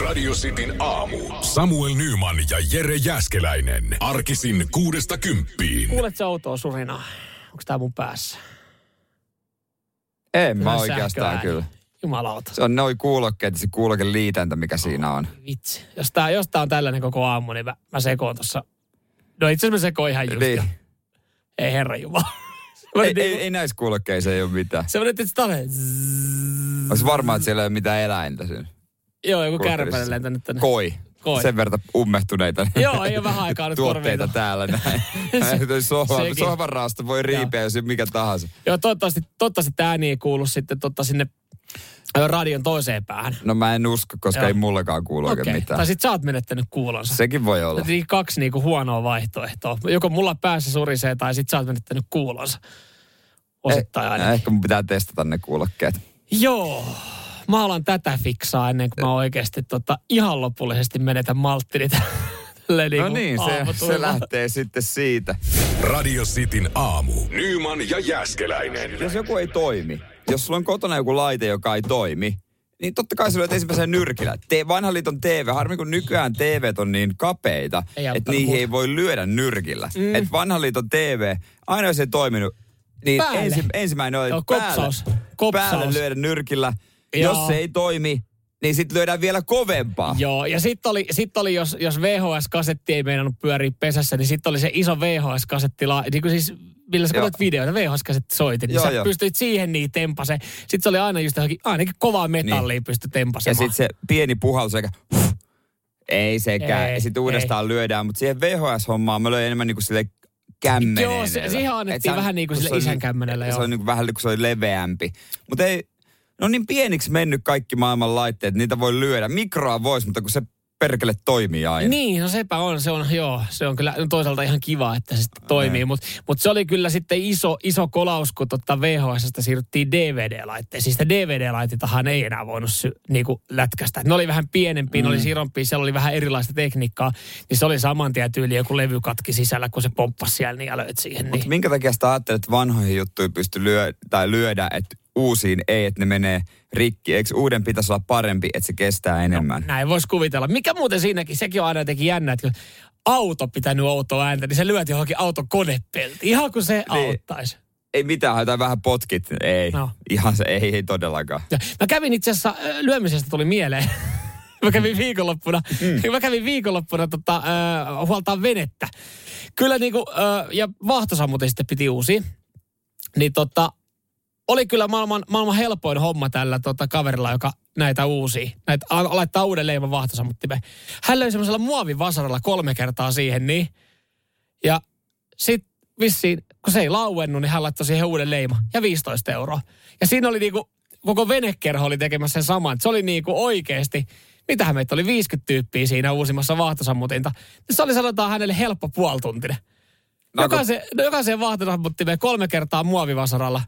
Radio Cityn aamu. Samuel Nyman ja Jere Jäskeläinen. Arkisin kuudesta kymppiin. Kuulet sä outoa surinaa? Onko tää mun päässä? En mä oikeastaan kyllä. Jumalauta. Se on noi kuulokkeet ja se kuulokeliitäntä, mikä siinä on. Vitsi. Jos tää, jos tää on tällainen koko aamu, niin mä, mä sekoon tossa. No itse asiassa mä sekoon ihan just. Niin. Ei herra jumala. Ei, ei, ei näissä kuulokkeissa ei ole mitään. Se on nyt, että tale. Olisi varmaa, että siellä ei ole mitään eläintä siinä. Joo, joku kärpänen lentänyt tänne. Koi. Koi. Sen verran ummehtuneita Joo, ei ole vähän aikaa nyt tuotteita korviin. täällä näin. Sohva, sekin. sohvanraasta voi riipeä, jos mikä tahansa. Joo, toivottavasti, toivottavasti tämä ääni ei kuulu sitten totta sinne radion toiseen päähän. No mä en usko, koska Joo. ei mullakaan kuulu oikein Okei. mitään. Tai sit sä oot menettänyt kuulonsa. Sekin voi olla. Eli kaksi niinku huonoa vaihtoehtoa. Joko mulla päässä surisee tai sit sä oot menettänyt kuulonsa. Osittain Eh, aina. Ehkä mun pitää testata ne kuulokkeet. Joo. Mä alan tätä fiksaa ennen kuin mä oikeasti tota, ihan lopullisesti menetän malttini tälle No niin, se, se lähtee sitten siitä. Radio Cityn aamu. Nyman ja Jäskeläinen. Jos joku ei toimi, jos sulla on kotona joku laite, joka ei toimi, niin totta kai sä lyöt ensimmäisen nyrkillä. Te, vanhan liiton TV, harmi kun nykyään TV on niin kapeita, Ei että niihin ei voi lyödä nyrkillä. Mm. Et vanhan liiton TV, aina jos ei toiminut, niin ensi, ensimmäinen oli Joo, päälle, kopsaus. Kopsaus. päälle lyödä nyrkillä. Joo. Jos se ei toimi, niin sitten lyödään vielä kovempaa. Joo, ja sitten oli, sit oli jos, jos VHS-kasetti ei meinannut pyöriä pesässä, niin sitten oli se iso VHS-kasetti, niin kuin siis, millä sä katsoit videoita, VHS-kasetti soitin, niin Joo, sä joo. pystyit siihen niin tempase. Sitten se oli aina just johonkin, ainakin kovaa metallia niin. pystyi Ja tempasemaan. sitten se pieni puhallus, eikä ei sekään. Ei, ja sitten uudestaan lyödään. Mutta siihen VHS-hommaan mä löin enemmän niin kuin sille kämmeneen. Joo, se- siihen annettiin vähän niin kuin sille isän kämmenellä, Se joo. on niin kuin vähän niin kuin se oli leveämpi. Mutta ei, no niin pieniksi mennyt kaikki maailman laitteet, niitä voi lyödä. Mikroa voisi, mutta kun se perkele toimii aina. Niin, no sepä on, se on, joo, se on kyllä toisaalta ihan kiva, että se sitten toimii, mutta mut se oli kyllä sitten iso, iso kolaus, kun totta VHSstä siirryttiin DVD-laitteisiin. Sitä DVD-laitetahan ei enää voinut sy, niinku lätkästä. Ne oli vähän pienempiä, mm. ne oli sirompia, siellä oli vähän erilaista tekniikkaa, niin se oli saman tien tyyli joku levykatki sisällä, kun se pomppasi siellä, niin ja löit siihen. Mutta Niin. minkä takia sitä ajattelet, että vanhoihin juttuihin pystyy lyö, tai lyödä, että uusiin ei, että ne menee rikki. Eikö uuden pitäisi olla parempi, että se kestää enemmän? Näin voisi kuvitella. Mikä muuten siinäkin, sekin on aina jotenkin jännä, että kun auto pitänyt outoa ääntä, niin se lyöt johonkin auton konepelti. Ihan kuin se Niin. auttaisi. Ei mitään, haetaan vähän potkit. Ei, No. ihan se ei, ei todellakaan. Ja Mä kävin itse asiassa, lyömisestä tuli mieleen. Mä kävin viikonloppuna, mm. mä kävin viikonloppuna tota, äh, huoltaa venettä. Kyllä niinku, äh, ja vaahtosammutin sitten piti uusi. Niin tota, oli kyllä maailman, maailman helpoin homma tällä tota, kaverilla, joka näitä uusia, näitä a- laittaa uuden leiman vaahtosammuttimeen. Hän löi semmoisella muovivasaralla kolme kertaa siihen, niin. Ja sit vissiin, kun se ei lauennut, niin hän laittoi siihen uuden leima ja 15 euroa. Ja siinä oli niinku, koko venekerho oli tekemässä sen saman. Se oli niinku oikeesti, mitähän meitä oli 50 tyyppiä siinä uusimmassa vaahtosammutinta. Se oli sanotaan hänelle helppo puoltuntinen. No, Jokaisen, no, jokaisen vaahtosammuttimeen kolme kertaa muovivasaralla.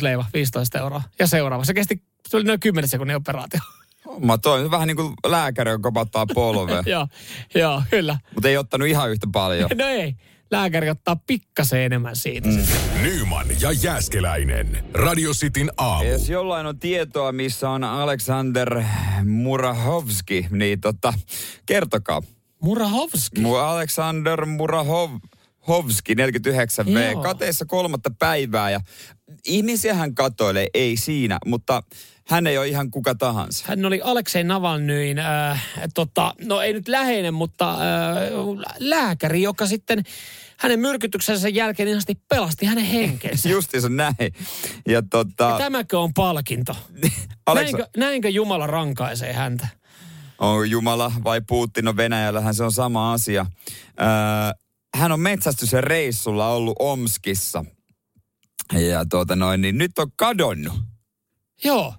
Leima, 15 euroa. Ja seuraava. Se kesti, se oli noin 10 sekunnin operaatio. Homma toi, vähän niin kuin lääkäri, joka kopattaa polvea. joo, joo, kyllä. Mutta ei ottanut ihan yhtä paljon. No ei, lääkäri ottaa pikkasen enemmän siitä. Mm. Nyman ja Jäskeläinen. Radio Cityn aamu. Jos jollain on tietoa, missä on Aleksander Murahovski, niin tota, kertokaa. Murahovski. Mu- Aleksander Murahovski, 49V, Joo. kateessa kolmatta päivää. Ja ihmisiähän katoilee, ei siinä, mutta hän ei ole ihan kuka tahansa. Hän oli Aleksei Navalnyin, äh, tota, no ei nyt läheinen, mutta äh, lääkäri, joka sitten hänen myrkytyksensä jälkeen ihan pelasti hänen henkensä. Justiinsa näin. Ja tota, Ja tämäkö on palkinto? Aleksa- Näinkö, näinkö Jumala rankaisee häntä? on Jumala vai Putin, no Venäjällähän se on sama asia. Öö, hän on metsästyksen reissulla ollut Omskissa. Ja tuota noin, niin nyt on kadonnut. Joo.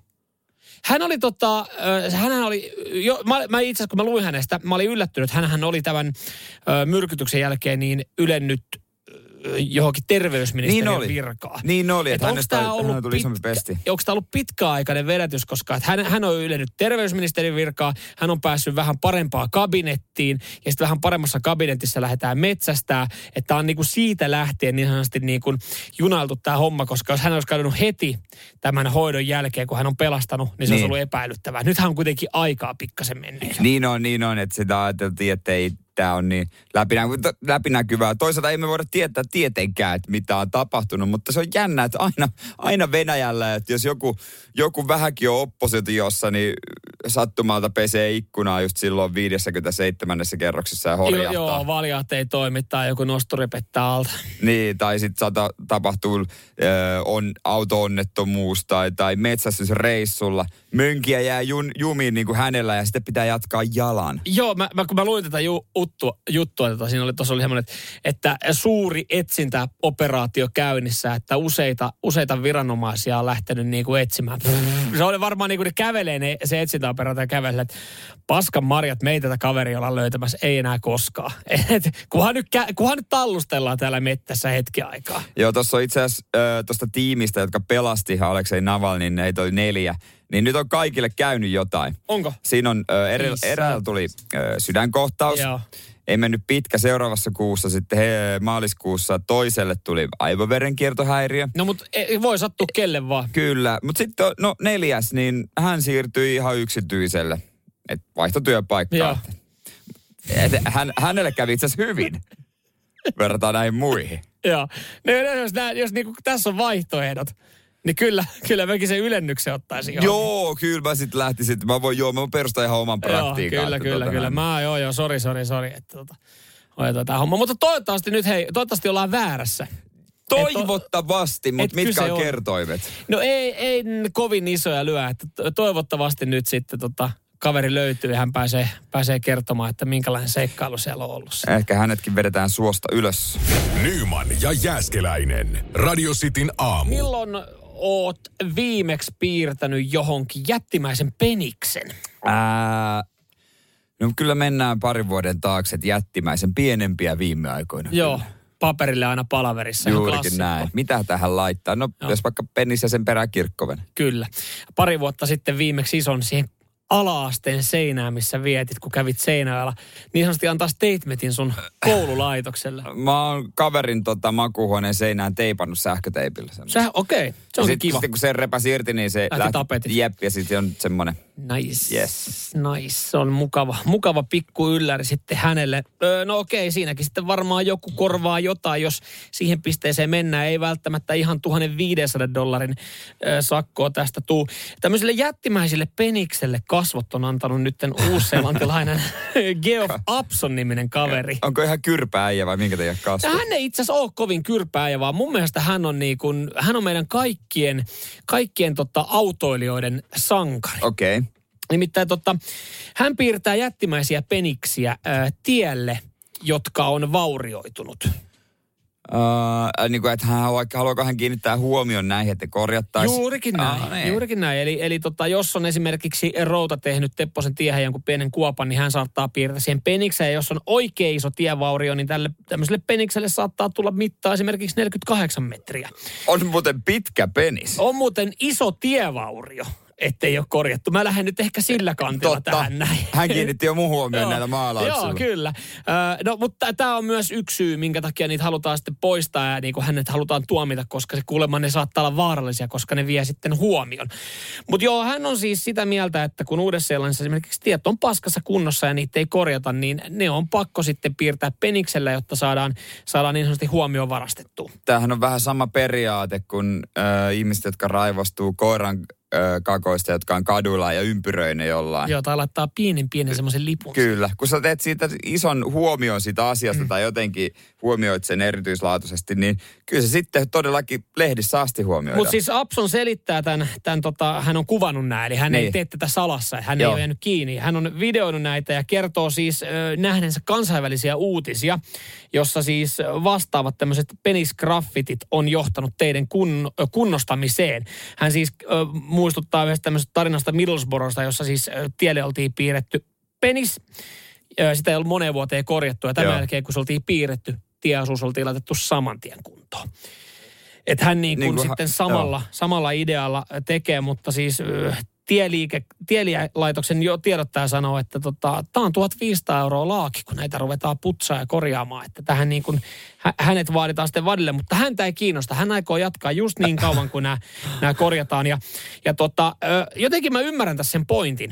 Hän oli tota, hän oli, jo, mä, mä itse asiassa kun mä luin hänestä, mä olin yllättynyt, hän oli tämän myrkytyksen jälkeen niin ylennyt johonkin terveysministeriön Niin oli. virkaan. Niin oli, Et että onks hänestä tää hän tuli isompi pitkä- pesti. Onko tämä ollut pitkäaikainen vedätys, koska että hän, hän on ylennyt terveysministerin virkaa, hän on päässyt vähän parempaa kabinettiin ja sitten vähän paremmassa kabinetissa lähdetään metsästää. Että on niinku siitä lähtien niin sanotusti niinku junailtu tämä homma, koska jos hän olisi kadonnut heti tämän hoidon jälkeen, kun hän on pelastanut, niin se olisi Niin. ollut epäilyttävää. Nythän on kuitenkin aikaa pikkasen mennyt. Niin on, niin on, että sitä ajateltiin, että ei tämä on niin läpinä, läpinäkyvää. Toisaalta ei me voida tietää tietenkään, että mitä on tapahtunut, mutta se on jännä, että aina, aina Venäjällä, että jos joku, joku vähänkin on oppositiossa, niin sattumalta pesee ikkunaa just silloin 57. kerroksessa ja horjahtaa. Joo, joo, valjat ei toimi tai joku nosturi pettää alta. Niin, tai sitten tapahtuu ö, on, auto-onnettomuus tai, tai metsästysreissulla. Mönkiä jää jun, jumiin niin kuin hänellä ja sitten pitää jatkaa jalan. Joo, mä, mä, kun mä luin tätä ju, uttua, juttua, tota, siinä oli, tuossa oli semmoinen, että, että suuri etsintäoperaatio käynnissä, että useita, useita viranomaisia on lähtenyt niin kuin etsimään. Se oli varmaan niin kuin ne kävelee ne, se etsintäoperaatio kävelee, että paskan marjat, me ei tätä kaveria olla löytämässä, ei enää koskaan. Et, kunhan, nyt, kunhan nyt tallustellaan täällä mettässä hetki aikaa. Joo, tuossa on itse asiassa tuosta tiimistä, jotka pelasti Aleksei Navalnin, heitä oli neljä. Niin nyt on kaikille käynyt jotain. Onko? Siinä on, ö, eri, eräällä tuli ö, sydänkohtaus. Joo. Ei mennyt pitkä seuraavassa kuussa, sitten he, maaliskuussa toiselle tuli aivoverenkiertohäiriö. No mutta voi sattua kelle vaan. Kyllä, mutta sitten no neljäs, niin hän siirtyi ihan yksityiselle. Et vaihto työpaikkaa. Et hän, hänelle kävi itse asiassa hyvin. Verrataan näihin muihin. Joo. No, jos, nää, jos niinku, tässä on vaihtoehdot, niin kyllä, kyllä mäkin sen ylennyksen ottaisin. johonkin. Joo, kyllä mä sitten lähtisin. Mä voin, joo, mä voin perustaa ihan oman Joo, praktiikan. kyllä, että kyllä, tota kyllä. näin. Mä joo, joo, sori, sori, sori, että tota, hoidetaan tämä homma. Mutta toivottavasti nyt, hei, toivottavasti ollaan väärässä. Toivottavasti, mutta mitkä on kertoimet? No ei, ei kovin isoja lyö, että to- toivottavasti nyt sitten tota, kaveri löytyy ja hän pääsee, pääsee kertomaan, että minkälainen seikkailu siellä on ollut. Ehkä hänetkin vedetään suosta ylös. Nyman ja Jääskeläinen. Radio Cityn aamu. Milloin oot viimeksi piirtänyt johonkin jättimäisen peniksen? Ää, no kyllä mennään parin vuoden taakse, että jättimäisen pienempiä viime aikoina. Joo, Kyllä. paperille aina palaverissa. Juurikin näin. Mitä tähän laittaa? No, Joo. jos vaikka pennissä sen perään kirkkoven. Kyllä. Pari vuotta sitten viimeksi ison siihen ala-asteen seinään, missä vietit, kun kävit Seinäjoella. Niin sanotusti antaa statementin sun koululaitokselle. Mä oon kaverin tota, makuuhuoneen seinään teipannut sähköteipillä. sen. Se, okei, okay. se sit, kiva. Sitten kun se repäsi irti, niin se Lähti tapetit. Jep, ja sitten on semmoinen. Nice. Yes. Nice. Se on mukava, mukava pikku ylläri sitten hänelle. Öö, no okei, siinäkin sitten varmaan joku korvaa jotain, jos siihen pisteeseen mennään. Ei välttämättä ihan 1500 dollarin öö, sakkoa tästä tuu. Tämmöiselle jättimäiselle penikselle kasvot on antanut nyt uusseelantilainen Geoff Upson-niminen kaveri. Onko ihan kyrpääjä vai minkä teidän kasvu? Ja hän ei itse asiassa ole kovin kyrpääjä, vaan mun mielestä hän on, niin kuin, hän on meidän kaikkien, kaikkien tota, autoilijoiden sankari. Okei. Okay. Nimittäin tota, hän piirtää jättimäisiä peniksiä ää, tielle, jotka on vaurioitunut. Uh, niin kuin, että hän haluaa, haluaako hän kiinnittää huomion näihin, että korjattaisiin? Juurikin näin. Ah, niin. juurikin näin. Eli, eli tota, jos on esimerkiksi Routa tehnyt Tepposen tiehen jonkun pienen kuopan, niin hän saattaa piirtää siihen penikseen. Ja jos on oikein iso tievaurio, niin tälle tämmöiselle penikselle saattaa tulla mittaa esimerkiksi 48 metriä. On muuten pitkä penis. On muuten iso tievaurio, ettei ole korjattu. Mä lähden nyt ehkä sillä kantilla Totta. tähän näin. Hän kiinnitti jo mun huomioon näillä maalauksilla. Joo, kyllä. No, mutta tämä on myös yksi syy, minkä takia niitä halutaan sitten poistaa ja niin kuin hänet halutaan tuomita, koska se kuulemma ne saattaa olla vaarallisia, koska ne vie sitten huomion. Mutta joo, hän on siis sitä mieltä, että kun Uudessa-Seelannissa esimerkiksi tiet on paskassa kunnossa ja niitä ei korjata, niin ne on pakko sitten piirtää peniksellä, jotta saadaan, saadaan niin sanotusti huomioon varastettua. Tämähän on vähän sama periaate kuin äh, ihmiset, jotka raivostuu koiran kakoista, jotka on kaduilla ja ympyröi ne jollain. Joo, tai laittaa pienen pienen semmoisen lipun. Kyllä, kun sä teet siitä ison huomioon siitä asiasta mm. tai jotenkin huomioit sen erityislaatuisesti, niin kyllä se sitten todellakin lehdissä asti huomioidaan. Mutta siis Apson selittää tämän, tämän tota, hän on kuvannut nämä, eli hän niin. ei tee tätä salassa, hän Joo. ei ole jäänyt kiinni. Hän on videoinut näitä ja kertoo siis ö, nähneensä kansainvälisiä uutisia, jossa siis vastaavat tämmöiset penisgraffitit on johtanut teidän kun, kunnostamiseen. Hän siis ö, muistuttaa yhdestä tämmöisestä tarinasta Middlesbroughsta, jossa siis ö, tielle oltiin piirretty penis. Ö, Sitä ei ollut moneen vuoteen korjattu ja tämän Joo. jälkeen, kun se oltiin piirretty, tieosuus oltiin laitettu saman tien kuntoon. Että hän niin kuin Niin kuin sitten samalla, samalla idealla tekee, mutta siis tieliike, tielialaitoksen jo tiedottaja sanoo, että tota, tämä on 1500 euroa laaki, kun näitä ruvetaan putsaa ja korjaamaan. Että tähän niin kuin, hä- hänet vaaditaan sitten vadille, mutta häntä ei kiinnosta. Hän aikoo jatkaa just niin kauan, kun nämä, korjataan. Ja, ja tota, jotenkin mä ymmärrän tässä sen pointin,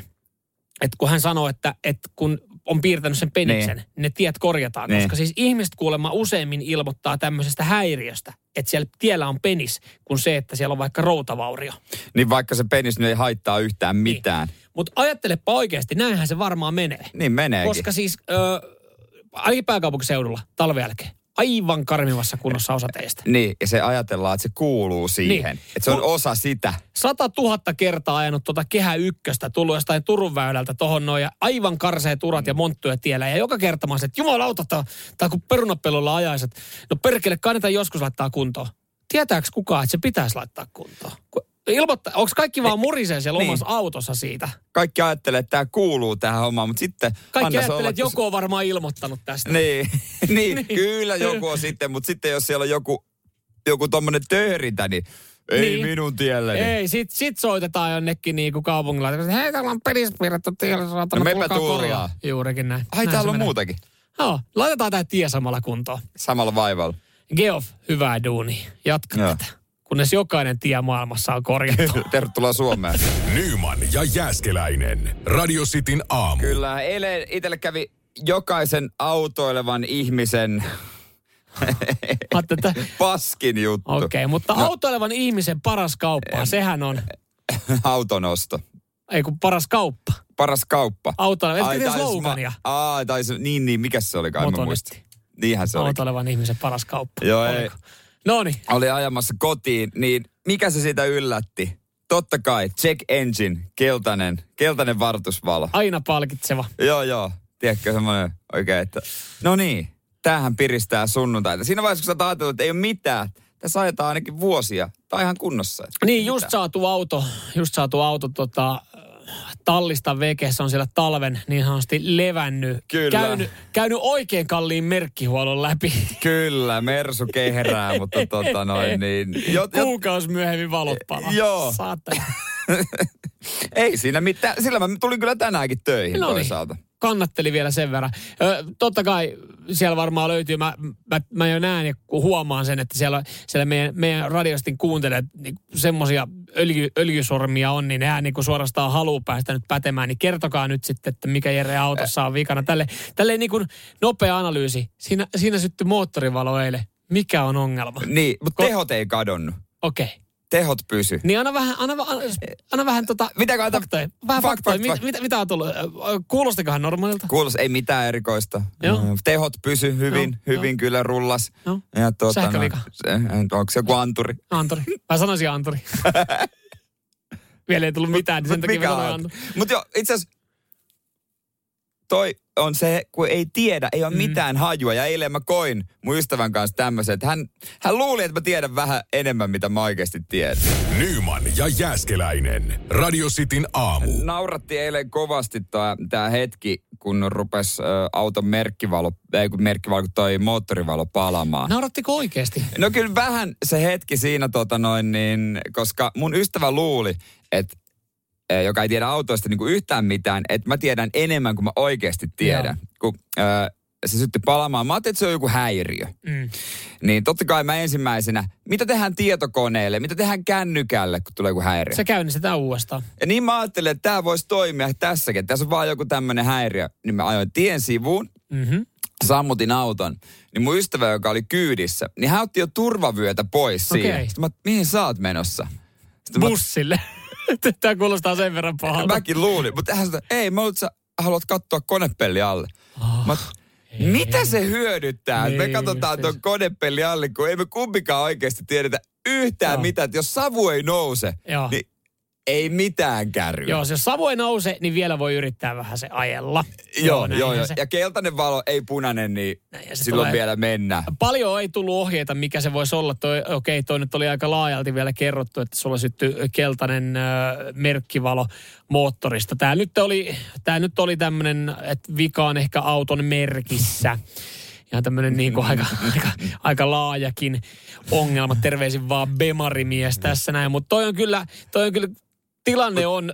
että kun hän sanoo, että, että kun on piirtänyt sen peniksen, niin. ne tiet korjataan. Niin. Koska siis ihmiset kuulemma useimmin ilmoittaa tämmöisestä häiriöstä, että siellä tiellä on penis, kuin se, että siellä on vaikka routavaurio. Niin vaikka se penis nyt ei haittaa yhtään mitään. Niin, Mutta ajattelepa oikeasti, näinhän se varmaan menee. niin meneekin. Koska siis, ö, ainakin pääkaupunkiseudulla talven jälkeen, aivan karmivassa kunnossa osa teistä. Niin, ja se ajatellaan, että se kuuluu siihen. Niin. Että se on osa sitä. Sata tuhatta kertaa ajanut tuota kehä ykköstä, tullut jostain Turun väylältä tohon noin ja aivan karseet urat ja monttuja tiellä. Ja joka kerta mä että jumalauta, tää kun perunapelulla ajaiset. No perkele, kannattaa joskus laittaa kuntoon. Tietääks kukaan, että se pitäisi laittaa kuntoon? Ilmoittaa, onko kaikki vaan murisee siellä Niin. omassa autossa siitä? Kaikki ajattelee, että tämä kuuluu tähän hommaan, mutta sitten... Kaikki ajattelee, olla, että joku on varmaan ilmoittanut tästä. Niin, niin, kyllä joku on sitten, mutta sitten jos siellä on joku, joku tommonen töhrintä, niin ei Niin. minun tielläni. Ei, sit, sit soitetaan jonnekin niinku kaupungilla. Hei, täällä on pelis piirretty tielle, saatana No meipä tullaan. korjaa. Juurikin näin. Ai näin täällä on menee. muutakin. Joo, laitetaan tämä tie samalla kuntoon. Samalla vaivalla. Geoff, hyvää duuni. Jatka Joo. tätä. Kunnes jokainen tie maailmassa on korjattu. Tervetuloa Suomeen. Nyman ja Jääskeläinen. Radio Cityn aamu. Kyllä, eilen itselle kävi jokaisen autoilevan ihmisen että paskin juttu. okei, okay, mutta no. autoilevan ihmisen paras kauppa, sehän on, Autonosto. ei kun paras kauppa. Paras kauppa. Autoileva, Ai, etkö taisi slogania? Ma- Aa, taisi, niin, niin, mikä se oli kai, mä muistin. Niinhän se oli. Autoilevan ihmisen paras kauppa. Joo, ei. Oliko? No niin, Oli ajamassa kotiin, niin mikä se sitä yllätti? Totta kai, check engine, keltainen, keltainen vartusvalo. aina palkitseva. Joo, joo. Tiedätkö semmoinen oikein, että no niin, tämähän piristää sunnuntaita. Siinä vaiheessa, kun sä ajatellut, että ei ole mitään, tässä ajetaan ainakin vuosia. Tai ihan kunnossa. Niin, just mitään. saatu auto, just saatu auto tota, tallista veke, se on siellä talven niin sanotusti levännyt. Kyllä. Käynyt, käynyt oikein kalliin merkkihuollon läpi. Kyllä, Mersu kehrää, mutta tota noin niin. Jo, jo, Kuukausi myöhemmin valot palaa. Joo. Saatana. ei siinä mitään. Sillä mä tulin kyllä tänäänkin töihin No niin. toisaalta. Kannatteli vielä sen verran. Ö, totta kai siellä varmaan löytyy, mä, mä, mä jo näen ja huomaan sen, että siellä, siellä meidän, meidän radiostin kuuntelijat niin semmoisia öljy, öljysormia on, niin nehän niin suorastaan haluaa päästä nyt pätemään. Niin kertokaa nyt sitten, että mikä Jere autossa on vikana. Tälle, tälle niin kuin nopea analyysi. Siinä, siinä syttyi moottorivalo eilen. Mikä on ongelma? Niin, mutta Ko- tehot ei kadonnut. Okei. Okay. Tehot pysy. Niin anna vähän, anna, anna, anna vähän tota, Mitä kannattaa- faktoja. Vähän Fak- faktoja. fak- Mit, mitä, mitä on tullut? Kuulostikohan normaalilta? Kuulos, ei mitään erikoista. Joo. Tehot pysy hyvin, Joo, hyvin joo. kyllä rullas. Joo. Ja tuota, Sähkövika. se, onko se joku anturi? Anturi. Mä sanoisin Anturi. Vielä ei tullut mitään, niin sen takia. Mutta jo, itse asiassa toi on se, kun ei tiedä, ei ole mm. mitään hajua. Ja eilen mä koin mun ystävän kanssa tämmöisen, että hän, hän luuli, että mä tiedän vähän enemmän, mitä mä oikeasti tiedän. Nyman ja Jääskeläinen. Radio Cityn aamu. Nauratti eilen kovasti tämä hetki, kun rupes ö, auton merkkivalo, ei kun merkkivalo, kun toi moottorivalo palamaan. Naurattiko oikeasti? No kyllä vähän se hetki siinä, tota noin, niin, koska mun ystävä luuli, että joka ei tiedä autoista niin kuin yhtään mitään, että mä tiedän enemmän kuin mä oikeasti tiedän. Kun ö, se sytti palamaan, mä ajattelin, että se on joku häiriö. Mm. Niin totta kai mä ensimmäisenä, mitä tehdään tietokoneelle, mitä tehdään kännykälle, kun tulee joku häiriö. Se käynnistetään uudestaan. Ja niin mä ajattelin, että tämä voisi toimia tässäkin. että Tässä on vaan joku tämmöinen häiriö. Niin mä ajoin tien sivuun, Mm-hmm. sammutin auton. Niin mun ystävä, joka oli kyydissä, niin hän otti jo turvavyötä pois Okei. siihen. Sitten mä, mihin sä oot menossa? Sitten mä, Bussille. Tämä kuulostaa sen verran pahalta. mäkin luulin, mutta hän sanoi, ei, mä luulen, että sä haluat katsoa konepelli alle. Oh, Mä, mitä se hyödyttää? että me Niin, katsotaan tuon konepelli alle, kun ei me kumpikaan oikeasti tiedetä yhtään Joo. mitään. Että jos savu ei nouse, Joo. niin ei mitään kärryä. Joo, jos savu ei nouse, niin vielä voi yrittää vähän se ajella. Joo, joo, joo. Se. Ja keltainen valo, ei punainen, niin silloin tulee- vielä mennään. Paljon ei tullut ohjeita, mikä se voisi olla. Toi, okei, toi nyt oli aika laajalti vielä kerrottu, että sulla syttyi keltainen ö, merkkivalo moottorista. Tämä nyt oli, tää nyt oli tämmöinen, että vika on ehkä auton merkissä. ihan tämmöinen niin kuin aika, aika, aika, laajakin ongelma. Terveisin vaan Bemarimies tässä näin. Mutta toi on kyllä, toi on kyllä, tilanne on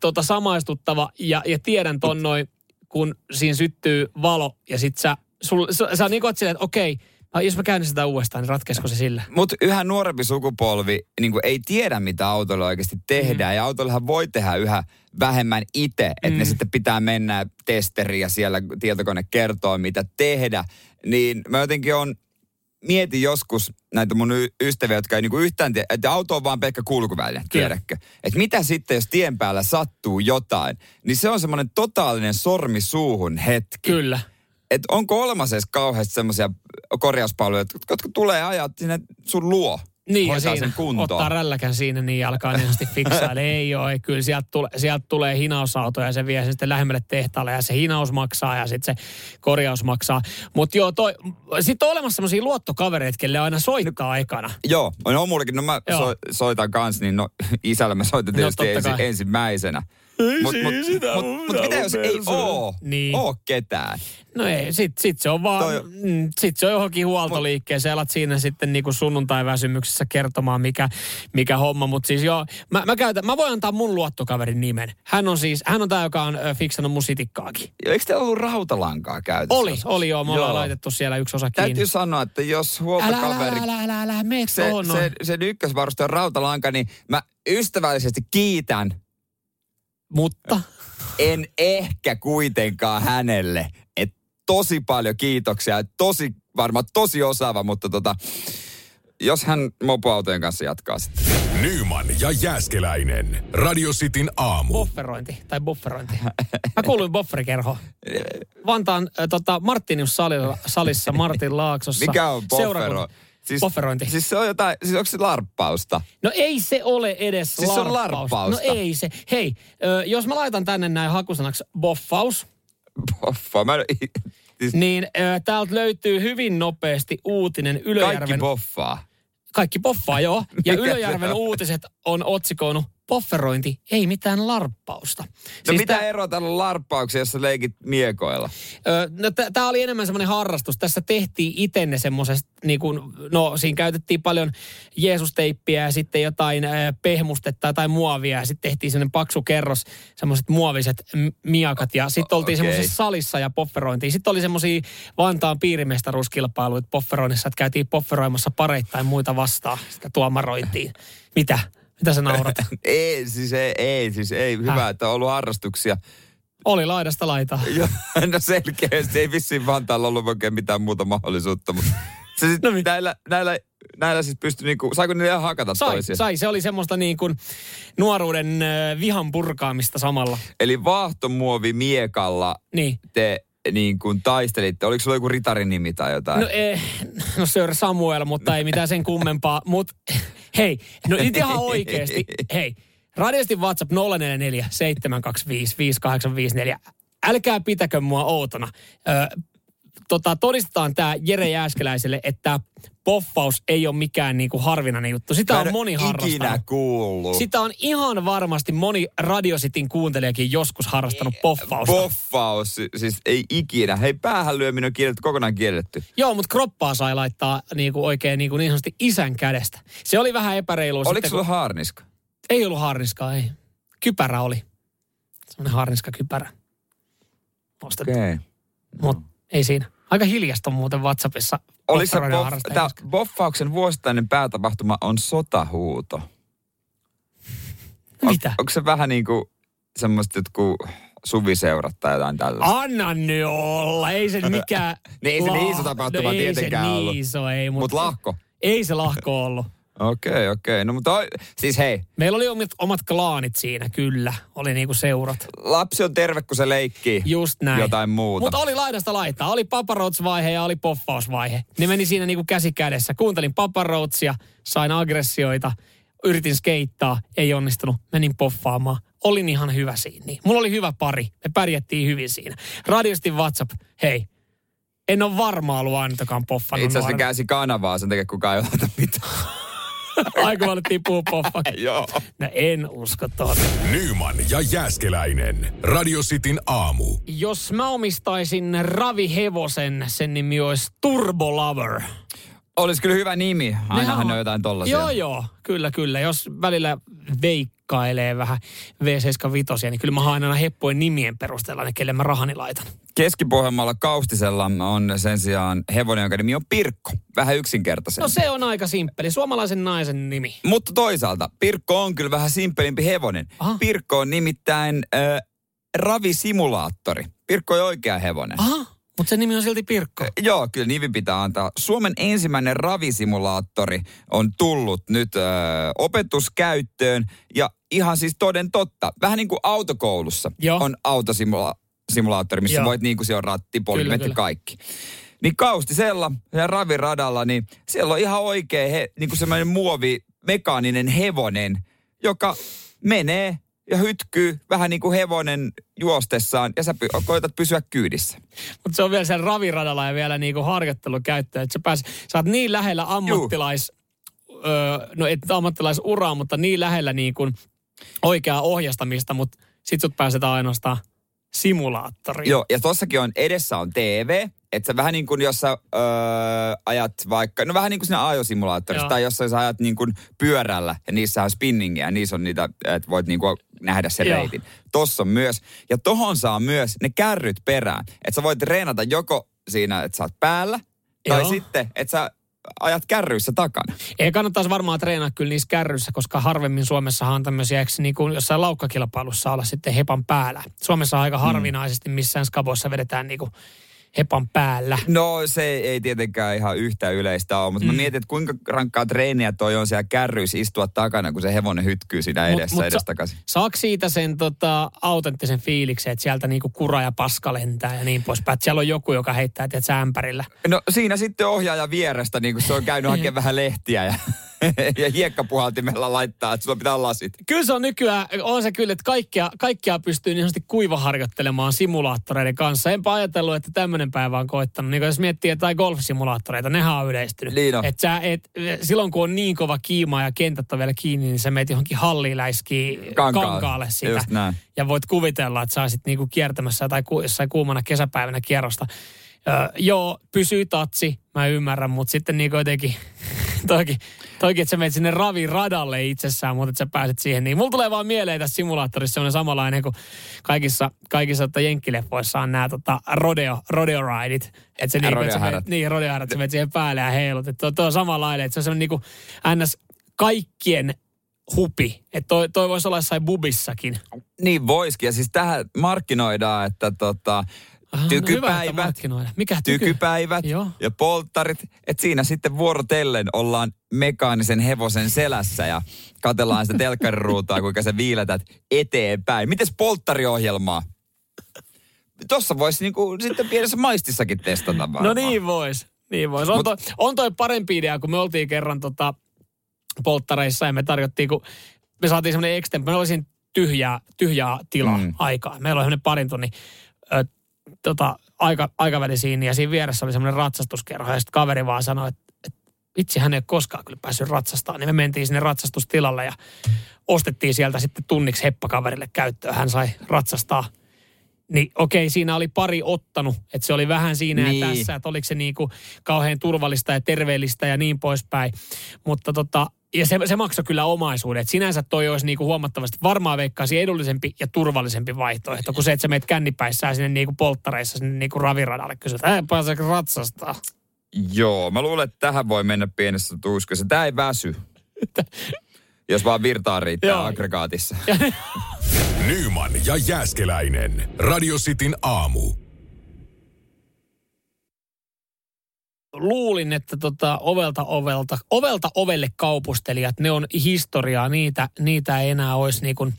tota, samaistuttava ja, ja tiedän ton noin, kun siinä syttyy valo ja sit sä, sul, sä, sä niin silleen, että okei, jos mä käyn sitä uudestaan, niin ratkeisiko se sillä? Mutta yhä nuorempi sukupolvi niin ei tiedä, mitä autolla oikeasti tehdään. Mm. Ja autollahan voi tehdä yhä vähemmän itse, että mm. ne sitten pitää mennä testeriin ja siellä tietokone kertoo, mitä tehdä. Niin mä jotenkin on mietin joskus näitä mun ystäviä, jotka ei niinku yhtään tiedä, että auto on vaan pelkkä kulkuväline, tiedätkö? Että mitä sitten, jos tien päällä sattuu jotain, niin se on semmoinen totaalinen sormi suuhun hetki. Kyllä. Että onko olemassa edes kauheasti semmoisia korjauspalveluja, jotka tulee ajat sinne sun luo? Niin, ja siinä sen kuntoon. ottaa rälläkän siinä niin alkaa niin sanotusti fiksailla. ei ole, kyllä sieltä, tule, sieltä tulee hinausauto ja se vie sen sitten lähemmälle tehtaalle ja se hinaus maksaa ja sitten se korjaus maksaa. Mutta joo, sitten on olemassa sellaisia luottokavereita, kelle aina soittaa aikana. Joo, on mullekin. No mä so, soitan kanssa, niin no isällä mä soitan no, tietysti no, ensi, ensimmäisenä. Ei mut, mut, sitä mut, mut, mitä jos ei oo, niin. oo ketään? No ei, sit, sit se on vaan, Toi... mm, sit se on johonkin huoltoliikkeeseen. Alat siinä sitten niinku sunnuntai-väsymyksessä kertomaan, mikä, mikä homma. Mutta siis joo, mä, mä, käytän, mä voin antaa mun luottokaverin nimen. Hän on siis, hän on tää, joka on äh, fiksannut mun sitikkaakin. Eikö teillä ollut rautalankaa käytössä? Oli, oli joo. Me joo. ollaan laitettu siellä yksi osa kiinni. Täytyy sanoa, että jos huoltokaveri... Älä, älä, älä, älä, älä, älä se, se, sen ykkösvaruste on rautalanka, niin mä ystävällisesti kiitän mutta? En ehkä kuitenkaan hänelle. Et tosi paljon kiitoksia. Et tosi, varmaan tosi osaava, mutta tota, jos hän mopoautojen kanssa jatkaa sitten. Nyman ja Jääskeläinen. Radio Cityn aamu. Bufferointi tai bufferointi. Mä kuuluin bufferikerho. Vantaan äh, tota, Martinius salissa Martin Laaksossa. Mikä on buffero? Siis, Bofferointi. Siis se on jotain, siis onko se larppausta? No ei se ole edes siis larppausta. se on larppausta. No ei se. Hei, ö, jos mä laitan tänne näin hakusanaksi boffaus. Boffa, mä en, siis... Niin ö, täältä löytyy hyvin nopeasti uutinen Ylöjärven... Kaikki boffaa. Kaikki boffaa, joo. Ja Ylöjärven uutiset on otsikoinut pofferointi, ei mitään larppausta. No siis mitä tä... eroa tällä larppauksia, jos sä leikit miekoilla? Öö, no t- tämä oli enemmän semmoinen harrastus. Tässä tehtiin itenne semmoisesta, niin kun, no siinä käytettiin paljon Jeesusteippiä ja sitten jotain äh, pehmustetta tai muovia ja sitten tehtiin semmoinen paksu kerros, semmoiset muoviset miakat ja sitten oltiin okay. semmoisessa salissa ja pofferointiin. Sitten oli semmoisia Vantaan piirimestaruuskilpailuita pofferoinnissa, että käytiin pofferoimassa pareittain muita vastaan. Sitä tuomarointiin. Mitä? Mitä sä naurat? ei, siis ei, ei, siis ei. Hyvä, Häh? että on ollut harrastuksia. Oli laidasta laita. Joo, no selkeästi. Ei vissiin Vantaalla ollut oikein mitään muuta mahdollisuutta, mutta se sit no, näillä, näillä, näillä siis pystyi niinku, saiko niille ihan hakata sai, toisia? Sai, se oli semmoista niin kuin nuoruuden vihan purkaamista samalla. Eli vaahtomuovi miekalla niin. te niin kuin taistelitte? Oliko sulla joku ritarin nimi tai jotain? No, eh, no Sir Samuel, mutta ei mitään sen kummempaa. Mutta hei, no nyt ihan oikeasti. Hei, radiostin WhatsApp 044 725 5854. Älkää pitäkö mua outona. Ö, tota, todistetaan tämä Jere Jääskeläiselle, että poffaus ei ole mikään niinku harvinainen juttu. Sitä on moni harrastanut. ikinä kuullut. Sitä on ihan varmasti moni Radiositin kuuntelijakin joskus harrastanut poffausta. Poffaus, siis ei ikinä. Hei, päähän lyöminen on kielletty, kokonaan kielletty. Joo, mutta kroppaa sai laittaa niinku oikein niinku niin sanotusti isän kädestä. Se oli vähän epäreilu. Oliko sitten, sulla kun... haarniska? Ei ollut haarniskaa, ei. Kypärä oli. Semmoinen haarniska kypärä. Okei. Okay. Mutta ei siinä. Aika hiljasta muuten WhatsAppissa. Oli se boff, tämä Boffauksen vuosittainen päätapahtuma on sotahuuto. Mitä? On, onko se vähän niin kuin semmoista jotkut suviseurat tai jotain tällaista? Anna nyt olla, ei se mikään... niin ei se niin iso tapahtuma no, tietenkään ei se niin iso, ei. Mutta Mut lahko? Ei se lahko ollut. Okei, okay, okei. Okay. No mutta siis hei. Meillä oli omat, omat klaanit siinä, kyllä. Oli niinku seurat. Lapsi on terve, kun se leikkii Just näin. jotain muuta. Mutta oli laidasta laittaa. Oli paparots-vaihe ja oli poffausvaihe. Ne meni siinä niinku käsi kädessä. Kuuntelin paparotsia, sain aggressioita, yritin skeittaa, ei onnistunut. Menin poffaamaan. Olin ihan hyvä siinä. Mulla oli hyvä pari. Me pärjättiin hyvin siinä. Radiostin WhatsApp, hei, en ole varma ollut ainakaan poffannut. Itse asiassa käsi kanavaa, sen takia kukaan ei ota mitään. Aika paljon tippuu poffa. Joo. No en usko tuohon. Nyman ja Jääskeläinen. Radio Cityn aamu. Jos mä omistaisin ravihevosen, sen nimi olisi Turbo Lover. Olisi kyllä hyvä nimi. Ainahan Nehän ne on jotain tollasia. Joo, joo, kyllä, kyllä. Jos välillä veikkailee vähän V75, niin kyllä mä haen aina heppojen nimien perusteella ne, kelle mä rahani laitan. Keski-Pohjanmaalla Kaustisella on sen sijaan hevonen, jonka nimi on Pirkko. Vähän yksinkertaisen. No se on aika simppeli. Suomalaisen naisen nimi. Mutta toisaalta Pirkko on kyllä vähän simppelimpi hevonen. Aha. Pirkko on nimittäin äh, ravisimulaattori. Pirkko on oikea hevonen. Aha, mutta sen nimi on silti Pirkko. Joo, kyllä nimi pitää antaa. Suomen ensimmäinen ravisimulaattori on tullut nyt ö, opetuskäyttöön ja ihan siis toden totta. Vähän niin kuin autokoulussa Joo. on autosimulaattori, missä Joo. voit niin kuin se on ratti, polimetti, kyllä. kaikki. Niin Kaustisella ja raviradalla, niin siellä on ihan oikea he, niin kuin semmoinen muovi, mekaaninen hevonen, joka menee ja hytkyy vähän niin kuin hevonen juostessaan ja sä py- koetat pysyä kyydissä. Mutta se on vielä sen raviradalla ja vielä niinku harjoittelukäyttöä. Että sä, pääs, sä oot niin lähellä ammattilais, öö, no et ammattilaisuraa, mutta niin lähellä niinku oikeaa ohjastamista, mutta sit sut pääsetään ainoastaan simulaattoriin. Joo, ja tossakin on, edessä on TV, että sä vähän niin kuin jos sä öö, ajat vaikka, no vähän niin kuin siinä ajosimulaattorissa, Joo. tai jos sä ajat niin kuin pyörällä, ja niissä on spinningiä, ja niissä on niitä, että voit niin kuin nähdä sen Joo. reitin. Tossa on myös, ja tohon saa myös ne kärryt perään, että sä voit treenata joko siinä, että sä oot päällä, tai Joo. sitten, että sä ajat kärryissä takana. Ei kannattaisi varmaan treenaa kyllä niissä kärryissä, koska harvemmin Suomessahan on tämmöisiä, eikö niin kuin jossain laukkakilpailussa olla sitten hepan päällä. Suomessa on aika Mm. harvinaisesti missään skaboissa vedetään niin kuin hepan päällä. No se ei tietenkään ihan yhtä yleistä ole, mutta mm. mä mietin, että kuinka rankkaa treeniä toi on siellä kärryissä istua takana, kun se hevonen hytkyy siinä edessä mut mut, sa- edestakaisin. Saako siitä sen tota, autenttisen fiiliksen, että sieltä niinku kura ja paska lentää ja niin poispäin? Että siellä on joku, joka heittää tiedätkö, ämpärillä. No siinä sitten ohjaaja vierestä, niin kun se on käynyt hakemaan vähän lehtiä ja, ja hiekkapuhaltimella laittaa, että sulla pitää olla lasit. Kyllä se on nykyään, on se kyllä, että kaikkia, kaikkia pystyy niin sanotusti kuivaharjoittelemaan simulaattoreiden kanssa. Enpä ajatellut, että tämmöinen päivä on koittanut. Niin jos miettii jotain golfsimulaattoreita, nehän on yleistynyt. Niin on. Et sä et, silloin kun on niin kova kiima ja kentät on vielä kiinni, niin sä meet johonkin halliin läiskii Kankaalle. kankaalle sitä. Just näin. Ja voit kuvitella, että sä olisit niinku kiertämässä tai ku, jossain kuumana kesäpäivänä kierrosta. Öö, joo, pysyy tatsi, mä ymmärrän, mutta sitten niinku jotenkin, toikin, toikin, että sä menet sinne raviradalle itsessään, mutta että sä pääset siihen. Niin mulla tulee vaan mieleen tässä simulaattorissa semmoinen samanlainen kuin kaikissa, kaikissa tota jenkkileffoissa on nämä tota rodeo, rodeo rideit. Että se että sä rodeohärät. menet, niin, rodeohärät, sä menet siihen päälle ja heilut. Että toi on samanlainen, että se on semmoinen niinku ns. kaikkien hupi. Että toi, toi voisi olla jossain bubissakin. Niin voisikin. Ja siis tähän markkinoidaan, että tota, Aha, no hyvä, tykypäivät, markkinoida. Mikä tyky? tykypäivät Joo. ja polttarit. Että siinä sitten vuorotellen ollaan mekaanisen hevosen selässä ja katellaan sitä telkkariruutua, kuinka sä viiletät eteenpäin. Mites polttariohjelmaa? Tossa voisi niinku sitten pienessä maistissakin testata varmaan. No niin vois. Niin vois. On, Mut- toi, on toi parempi idea, kun me oltiin kerran tota polttareissa ja me tarjottiin, kun me saatiin semmoinen extempo. Me olisin tyhjää, tyhjää tilaa mm. aikaa. Meillä oli semmoinen parin tunnin ö, tota, aika, aikaväli siinä ja siinä vieressä oli semmoinen ratsastuskerho ja sitten kaveri vaan sanoi, että, että vitsi hän ei ole koskaan kyllä päässyt ratsastamaan. Niin me mentiin sinne ratsastustilalle ja ostettiin sieltä sitten tunniksi heppakaverille käyttöön. Hän sai ratsastaa niin okei, siinä oli pari ottanut, että se oli vähän siinä Niin. ja tässä, että oliko se niinku kauhean turvallista ja terveellistä ja niin poispäin. Mutta tota, ja se, se maksoi kyllä omaisuuden. Et sinänsä toi olisi niinku huomattavasti varmaan veikkaasi edullisempi ja turvallisempi vaihtoehto, kuin se, että sä meet kännipäissään sinne niinku polttareissa sinne niinku raviradalle kysyt, että pääseekö ratsastaa? Joo, mä luulen, että tähän voi mennä pienessä tuskassa. Tää ei väsy. Jos vaan virtaa riittää Joo. aggregaatissa. Nyman ja Jääskeläinen. Radio Cityn aamu. Luulin, että tota ovelta ovelta, ovelta ovelle kaupustelijat, ne on historiaa, niitä, niitä ei enää olisi niin kuin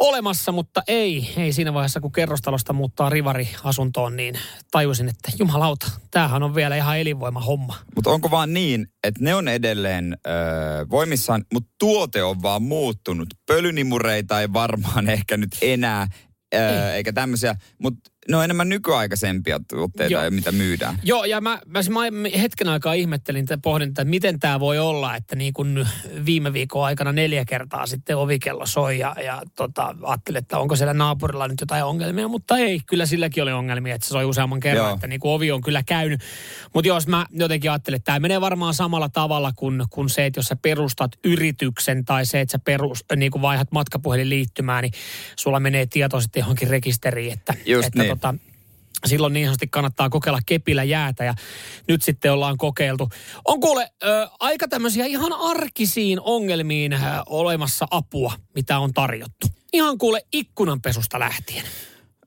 olemassa, mutta ei, ei siinä vaiheessa, kun kerrostalosta muuttaa rivariasuntoon, niin tajusin, että jumalauta, tämähän on vielä ihan elinvoima homma. Mutta onko vaan niin, että ne on edelleen öö, voimissaan, mutta tuote on vaan muuttunut. Pölynimureita ei varmaan ehkä nyt enää, öö, eikä tämmöisiä, mutta ne on enemmän nykyaikaisempia tuotteita, Joo. ja mitä myydään. Joo, ja mä, mä, mä hetken aikaa ihmettelin ja pohdin, että miten tämä voi olla, että niin kun viime viikon aikana neljä kertaa sitten ovikello soi ja, ja tota, ajattelin, että onko siellä naapurilla nyt jotain ongelmia, mutta ei, kyllä silläkin oli ongelmia, että se soi useamman kerran, Joo. että niin ovi on kyllä käynyt. Mutta jos mä jotenkin ajattelin, että tämä menee varmaan samalla tavalla kuin, kuin se, että jos sä perustat yrityksen tai se, että sä perus, niin kuin vaihdat matkapuhelinliittymää, niin sulla menee tieto sitten johonkin rekisteriin, että, Just että niin. Tota, silloin niin sanotusti kannattaa kokeilla kepillä jäätä ja nyt sitten ollaan kokeiltu. On kuule ö, aika tämmöisiä ihan arkisiin ongelmiin ö, olemassa apua, mitä on tarjottu. Ihan kuule ikkunanpesusta lähtien.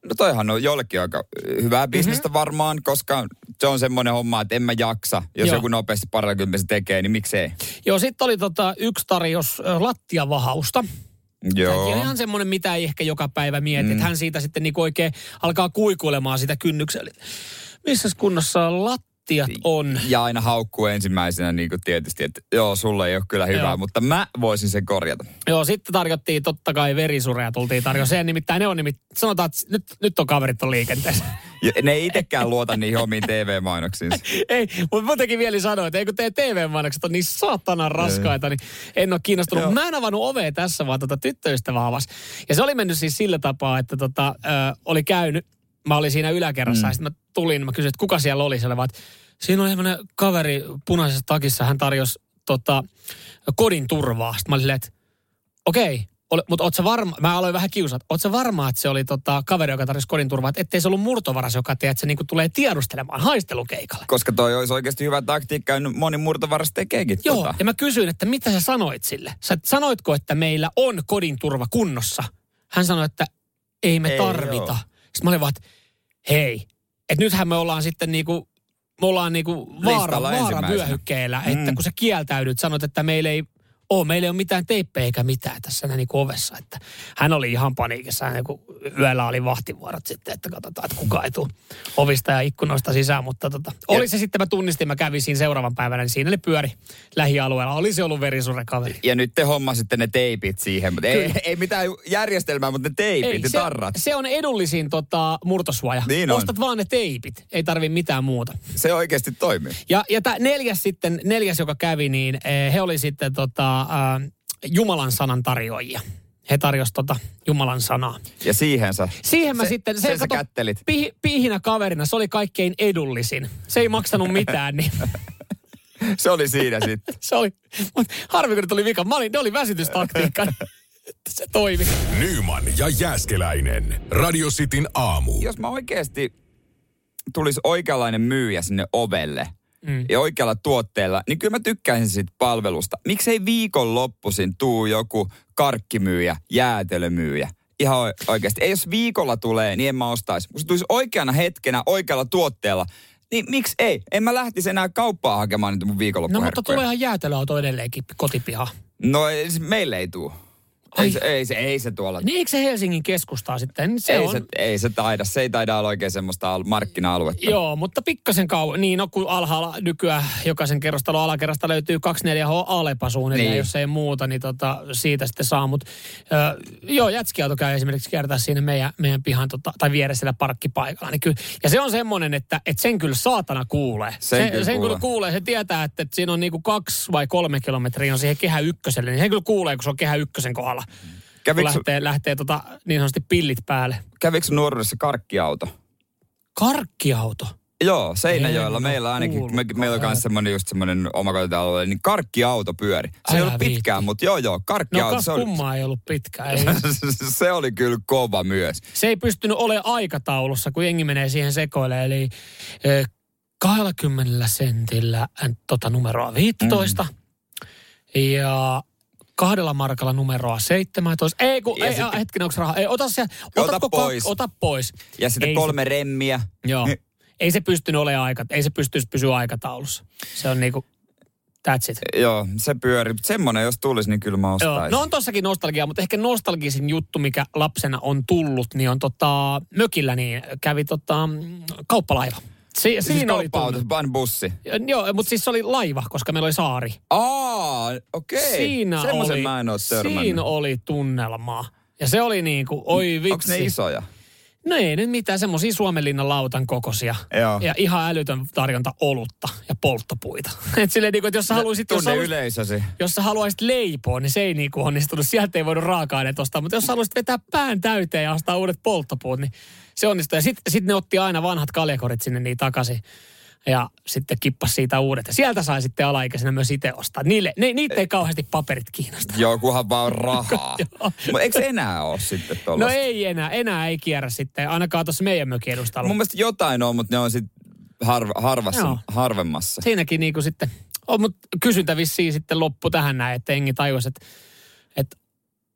No toihan on jollekin aika hyvää bisnestä mm-hmm. varmaan, koska se on semmoinen homma, että en mä jaksa. Jos Joo. joku nopeasti parilla se tekee, niin miksei. Joo, sitten oli tota yksi tarjous lattiavahausta. Joo. Tämäkin on ihan semmoinen, mitä ei ehkä joka päivä mieti. Mm. Että hän siitä sitten niinku oikein alkaa kuikuilemaan sitä kynnyksellä. Missä kunnossa lattiat on? Ja aina haukkuu ensimmäisenä niin kuin tietysti, että joo, sulle ei ole kyllä hyvää, Joo. mutta mä voisin sen korjata. Joo, sitten tarjottiin totta kai verisureja tultiin tarjoamaan. Nimittäin ne on nimittäin, sanotaan, että nyt, nyt on kaverit on liikenteessä. Ja ne ei itsekään luota niihin omiin TV-mainoksiinsa. ei, mutta muutenkin mieli sanoa, että ei kun teidän TV-mainokset on niin saatanan raskaita, niin en ole kiinnostunut. Joo. Mä en avannut ovea tässä, vaan tota tyttöystävä avasi. Ja se oli mennyt siis sillä tapaa, että tota, ö, oli käynyt, mä olin siinä yläkerrassa mm. ja sitten mä tulin, mä kysyin, että kuka siellä oli. Siellä vaan, siinä oli semmoinen kaveri punaisessa takissa, hän tarjosi tota, kodin turvaa. Sitten mä olin että okei, oli, mutta oot sä varma, mä aloin vähän kiusata, oot sä varma, että se oli tota, kaveri, joka tarjosi kodin turvaa, että ettei se ollut murtovaras, joka tiedät, että se niinku tulee tiedustelemaan haistelukeikalle. Koska toi olisi oikeasti hyvä taktiikka, ja moni murtovaras tekeekin Joo, tota. ja mä kysyin, että mitä sä sanoit sille? Sä sanoitko, että meillä on kodin turva kunnossa? Hän sanoi, että ei me Ei tarvita. oo. Sitten mä olin vaan, että hei, että nythän me ollaan sitten niinku, me ollaan niinku vaara, vaara että Mm. kun sä kieltäydyt, sanot, että meillä ei ole, meillä ei ole mitään teippejä eikä mitään tässä näin niinku ovessa. Että hän oli ihan paniikissa, hän kun yöllä oli vahtivuorot sitten, että katsotaan, että kuka ei tule ovista ja ikkunoista sisään. Mutta tota, oli se sitten, mä tunnistin, mä kävin siinä seuraavan päivänä, niin siinä ne pyöri lähialueella. Oli se ollut verisurekaveri. Ja nyt te hommasitte ne teipit siihen, mutta ei, ei mitään järjestelmää, mutta ne teipit, ne se, tarrat. se on edullisin tota, murtosuoja. Niin on. Ostat vaan ne teipit, ei tarvi mitään muuta. Se oikeasti toimii. Ja, ja tämä neljäs sitten, neljäs joka kävi, niin eh, he oli sitten tota, äh, Jumalan sanan tarjoajia. He tarjosivat tota Jumalan sanaa. Ja siihen sä, Siihen mä se, sitten, sen sä kato, kättelit. Pi, piihinä kaverina, se oli kaikkein edullisin. Se ei maksanut mitään, niin Se oli siinä sitten. se oli, mut harmi kun tuli vika. Mä olin, ne oli väsytystaktiikka. se toimi. Nyman ja Jääskeläinen. Radio Cityn aamu. Jos mä oikeasti tulisi oikeanlainen myyjä sinne ovelle mm. ja oikealla tuotteella, niin kyllä mä tykkäisin siitä palvelusta. Miksei viikonloppuisin tuu joku karkkimyyjä, jäätelömyyjä? Ihan oikeasti. Ei jos viikolla tulee, niin en mä ostaisi. Kun se tulisi oikeana hetkenä, oikealla tuotteella, niin miksi ei? En mä lähtisi enää kauppaa hakemaan niitä mun No mutta tuleehan jäätelöauto edelleenkin kotipihaan. No ei, se- meille ei tuu. Ai. Ei se, ei, se, ei se tuolla. Niin eikö se Helsingin keskustaa sitten? Se ei, on, se, ei se taida. Se ei taida olla oikein semmoista al- markkina-aluetta. Joo, mutta pikkasen kauan. Niin, no kun alhaalla nykyään jokaisen kerrostalon alakerrasta löytyy 24H Alepa suunnilleen, Niin. jos ei muuta, niin tota, siitä sitten saa. Mut, ö, joo, jätskiauto käy esimerkiksi kiertää siinä meidän, meidän pihan tota, tai vieresellä parkkipaikalla. Niin kyllä, ja se on semmoinen, että, että sen kyllä saatana kuulee. Sen se, kyllä sen kuulee. kyllä kuulee. Se tietää, että, että siinä on niinku kaksi vai kolme kilometriä on siihen kehä ykköselle. Niin sen kyllä kuulee, kun se on kehä ykkösen kohdalla. Kun Kävikö, lähtee, lähtee tota, niin sanotusti pillit päälle. kävikö nuoruudessa karkkiauto? Karkkiauto. Joo, Seinäjoella En meillä ainakin, me, meillä on myös semmoinen just semmoinen omakotitalo, niin karkkiauto pyöri. Se ei Älä ollut pitkään, viitti. mutta joo joo, No karkkiauto, kas se, oli, kummaa ei ollut pitkä. Ei. se oli kyllä kova myös. Se ei pystynyt olemaan aikataulussa, kun jengi menee siihen sekoille. Eli eh, 20 sentillä tota numeroa 15 mm. ja kahdella markalla numeroa 17. Ei kun, Ja ei, sitten- hetkinen, onko rahaa? Ei, ota se, Ota pois. Kak, ota pois. Ja sitten Ei kolme remmiä. Se, joo. Niin. Ei se pystynyt olemaan aika, ei se pystyisi pysyä aikataulussa. Se on niinku, that's it. Joo, se pyöri. Semmoinen, jos tulisi, niin kyllä mä Joo. ostaisin. No on tossakin nostalgia, mutta ehkä nostalgisin juttu, mikä lapsena on tullut, niin on tota, mökillä niin kävi tota, mm, kauppalaiva. Si- siis siinä oli tullut. vaan bussi. Joo, mutta siis se oli laiva, koska meillä oli saari. Aa, okei. Siinä Semmoisen oli, mä en ole törmännyt. Siinä oli tunnelmaa. Ja se oli niin kuin, oi vitsi. Onko ne isoja? No ei nyt mitään, semmoisia Suomenlinnan lautan kokoisia. Joo. Ja ihan älytön tarjonta olutta ja polttopuita. Et silleen, niin kuin, että jos sä haluaisit, jos haluaisit, yleisösi. jos sä haluaisit leipoa, niin se ei niin kuin onnistunut. Sieltä ei voinut raaka-aineet ostaa. Mutta jos sä haluaisit vetää pään täyteen ja ostaa uudet polttopuut, niin se onnistui. Ja sitten sit ne otti aina vanhat kaljakorit sinne niin takaisin. Ja sitten kippas siitä uudet. Ja sieltä sai sitten alaikäisenä myös itse ostaa. Niille, ne, niitä ei kauheasti paperit kiinnosta. Joo, kunhan vaan rahaa. Mutta eikö enää ole sitten No tuollaista? ei enää, enää ei kierrä sitten, ainakaan tuossa meidän mökin edustalla. Mun mielestä jotain on, mutta ne on sitten harv, harvassa, Joo. harvemmassa. Siinäkin niinku sitten, on, mutta kysyntä vissiin sitten loppu tähän näin, että engi tajuisi, että, että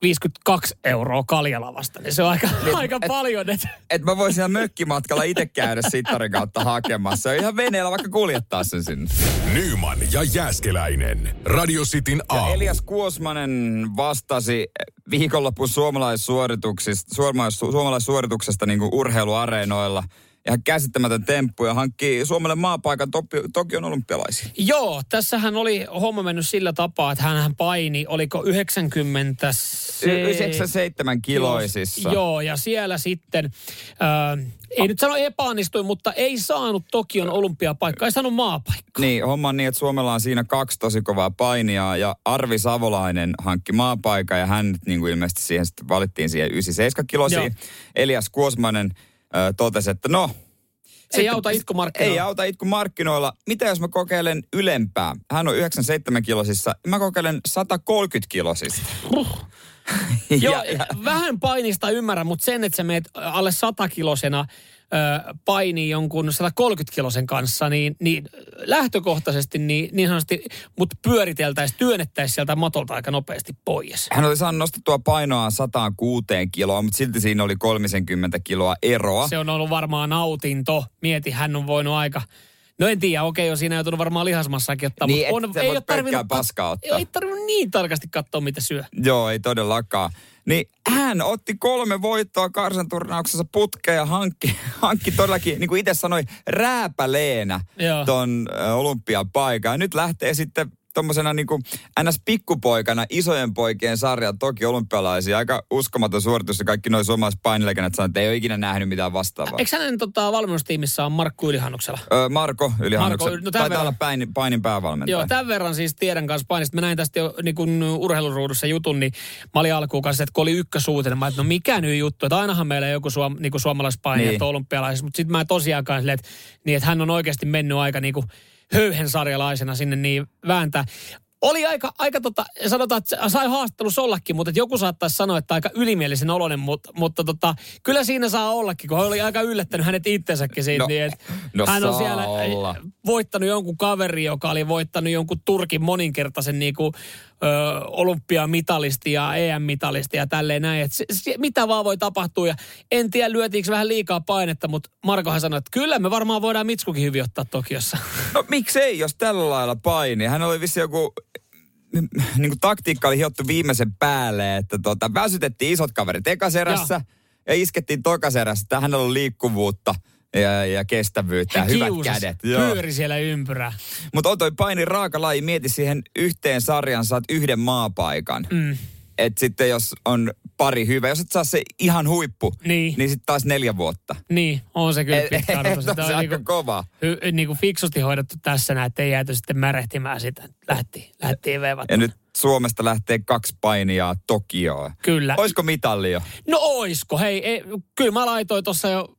52 euroa kaljalavasta, niin se on aika, aika paljon. Että, Et mä voisin ihan mökkimatkalla itse käydä sittarin kautta hakemassa. Ja ihan veneellä vaikka kuljettaa sen sinne. Nyman ja Jääskeläinen. Radio Cityn aamu. Elias Kuosmanen vastasi viikonlopun suomalaissuorituksista, suomalais, suomalaissuorituksesta niin kuin urheiluareenoilla. Ihan käsittämätön temppu ja hankkii Suomelle maapaikan Tokio, Tokion olympialaisiin. joo, tässähän oli homma mennyt sillä tapaa, että hän paini, oliko 90... Se... 97 kiloisissa. Joo, ja siellä sitten, äh, ei nyt sano epäonnistui, mutta ei saanut Tokion olympiapaikkaa, ei saanut maapaikkaa. Niin, homma on niin, että Suomella on siinä kaksi tosi kovaa painia ja Arvi Savolainen hankki maapaikan ja hän niin kuin ilmeisesti siihen sitten valittiin siihen 97 kilosiin. Joo. Elias Kuosmanen ö, totesi, että no... Ei auta itkumarkkinoilla. Ei auta itkumarkkinoilla. Mitä jos mä kokeilen ylempää? Hän on 97 kilosissa. Mä kokeilen 130 kilosista. Joo, vähän painista ymmärrän, mutta sen, että sä meet alle 100 kilosena ö, painii jonkun 130 kilosen kanssa, niin, niin lähtökohtaisesti niin, niin sanotusti mut pyöriteltäisiin, työnnettäisiin sieltä matolta aika nopeasti pois. Hän oli saanut nostettua painoa 106 kiloa, mutta silti siinä oli 30 kiloa eroa. Se on ollut varmaan nautinto. Mieti, hän on voinut aika... No en tiedä, okei, on siinä joutunut varmaan lihasmassakin ottaa, Niin, mutta on, ei ole tarvinnut... paskaa ottaa. Ei tarvinnut niin tarkasti katsoa, mitä syö. Joo, ei todellakaan. Niin hän otti kolme voittoa karsanturnauksessa putkeen ja hankki, hankki todellakin, niin kuin itse sanoi, rääpäleenä Joo. ton olympiapaikan. Ja nyt lähtee sitten tuommoisena niin kuin NS-pikkupoikana isojen poikien sarja toki olympialaisia. Aika uskomaton suoritus ja kaikki noin suomalaiset painilegendat sanoivat, että ei ole ikinä nähnyt mitään vastaavaa. Eikö hänen tota, valmennustiimissä on Markku Ylihannuksella? Ö, Marko Ylihannuksen, Marko, no tämän taitaa verran. olla painin, painin päävalmentaja. Joo, tämän verran siis tiedän kanssa painista. Mä näin tästä jo niin kuin urheiluruudussa jutun, niin mä olin alkuun kanssa, että kun oli ykkösuutinen, mä että no mikä nyt juttu, että ainahan meillä joku suom, niin kuin suomalaispainija Niin. niin. olympialaisissa, mutta sitten mä tosiaankaan silleen, että, niin, että hän on oikeasti mennyt aika niin kuin höyhensarjalaisena sinne niin vääntää. Oli aika, aika tota, sanotaan, että sai haastattelussa ollakin, mutta joku saattaisi sanoa, että aika ylimielisen oloinen, mutta, mutta tota, kyllä siinä saa ollakin, kun hän oli aika yllättänyt hänet itsensäkin siitä, No, niin, että no hän on siellä olla. voittanut jonkun kaveri, joka oli voittanut jonkun Turkin moninkertaisen niin kuin, ö, olympiamitalisti ja EM-mitalisti ja tälleen näin. Et se, se, mitä vaan voi tapahtua ja en tiedä lyötiinkö vähän liikaa painetta, mutta Markohan sanoi, että kyllä me varmaan voidaan Mitskukin hyvin ottaa Tokiossa. No miksei, jos tällä lailla paini. Hän oli vissi joku niin kuin taktiikka oli hiottu viimeisen päälle, että tota, väsytettiin isot kaverit ekaserässä ja iskettiin tokaserässä. että Hänellä on liikkuvuutta ja, ja kestävyyttä ja hyvät kiusas, kädet. Pyöri siellä ympyrää. Mutta on toi paini raaka laji, mieti siihen yhteen sarjan saat yhden maapaikan. Mm. Et sitten jos on pari hyvä, jos et saa se ihan huippu, Niin. niin sitten taas neljä vuotta. Niin, on se kyllä Et- pitkä on Sitä se on aika niinku, kova. hy, niinku fiksusti hoidettu tässä näin, että ei jääty sitten märehtimään sitä. Lähti, lähtiin veivät. Ja nyt Suomesta lähtee kaksi painijaa Tokioon. Kyllä. Oisko mitalli jo? No oisko, hei, ei, kyllä mä laitoin tuossa jo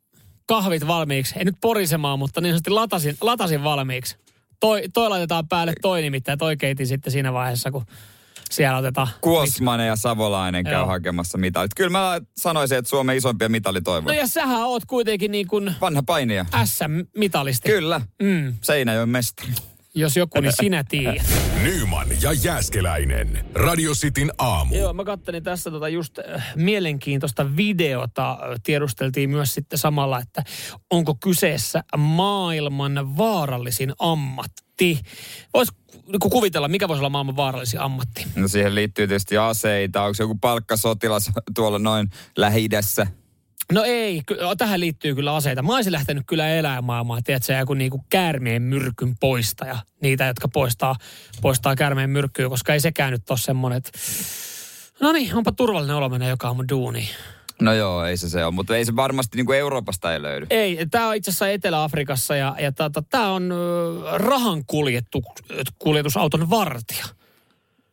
kahvit valmiiksi. Ei nyt porisemaan, mutta niin sanotusti latasin, latasin valmiiksi. Toi, toi laitetaan päälle toi nimittäin, toi keitin sitten siinä vaiheessa, kun siellä otetaan. Kuosmanen ja Savolainen käy Joo. hakemassa mitalit. Kyllä mä sanoisin, että Suomen isompia No mitalitoivoja. ja sähän oot kuitenkin niin kuin Vanha painija. SM-mitalisti. Kyllä. Mm, Seinäjoen mestari. Jos joku, niin sinä tiedät. Nyman ja Jääskeläinen. Radio Cityn aamu. Joo, mä kattelin tässä tota just äh, mielenkiintoista videota. Tiedusteltiin myös sitten samalla, että onko kyseessä maailman vaarallisin ammatti. Vois niinku kuvitella, mikä voisi olla maailman vaarallisin ammatti. No siihen liittyy tietysti aseita. Onko se joku palkkasotilas tuolla noin lähi No ei, tähän liittyy kyllä aseita. Mä olisin lähtenyt kyllä eläinmaailmaan, tiedätkö, joku niinku käärmeen myrkyn poistaja. Niitä, jotka poistaa, poistaa käärmeen myrkkyä, koska ei sekään nyt ole semmoinen, että no niin, onpa turvallinen olo mennä joka aamu duuniin. No joo, ei se se ole, mutta ei se varmasti niin kuin Euroopasta ei löydy. Ei, tämä on itse asiassa Etelä-Afrikassa ja, ja tämä on rahan kuljettu, kuljetusauton vartija.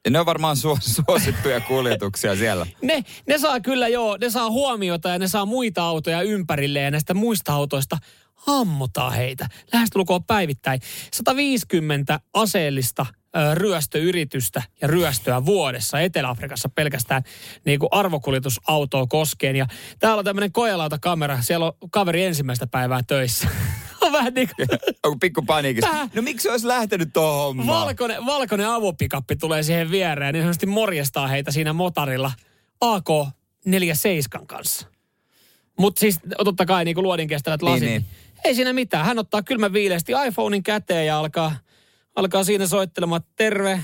Ja ne on varmaan su- suosittuja kuljetuksia siellä. Ne, ne saa kyllä joo, ne saa huomiota ja ne saa muita autoja ympärille ja näistä muista autoista ammutaan heitä. Lähestulkoon päivittäin. 150 aseellista ryöstöyritystä ja ryöstöä vuodessa Etelä-Afrikassa pelkästään niin kuin arvokuljetusautoa koskien. Ja täällä on tämmöinen kojalautakamera. Siellä on kaveri ensimmäistä päivää töissä. on vähän niin kuin... Onko pikku paniikissa? Tää- No miksi olisi lähtenyt tuohon hommaan? Valkoinen, valkoinen avopikappi tulee siihen viereen, niin sanotusti morjestaa heitä siinä motarilla AK-47 kanssa. Mutta siis totta kai niin kuin luodin kestävät lasit. niin. Niin, Ei siinä mitään. Hän ottaa kylmän viileästi iPhonein käteen ja alkaa, alkaa siinä soittelemaan, terve,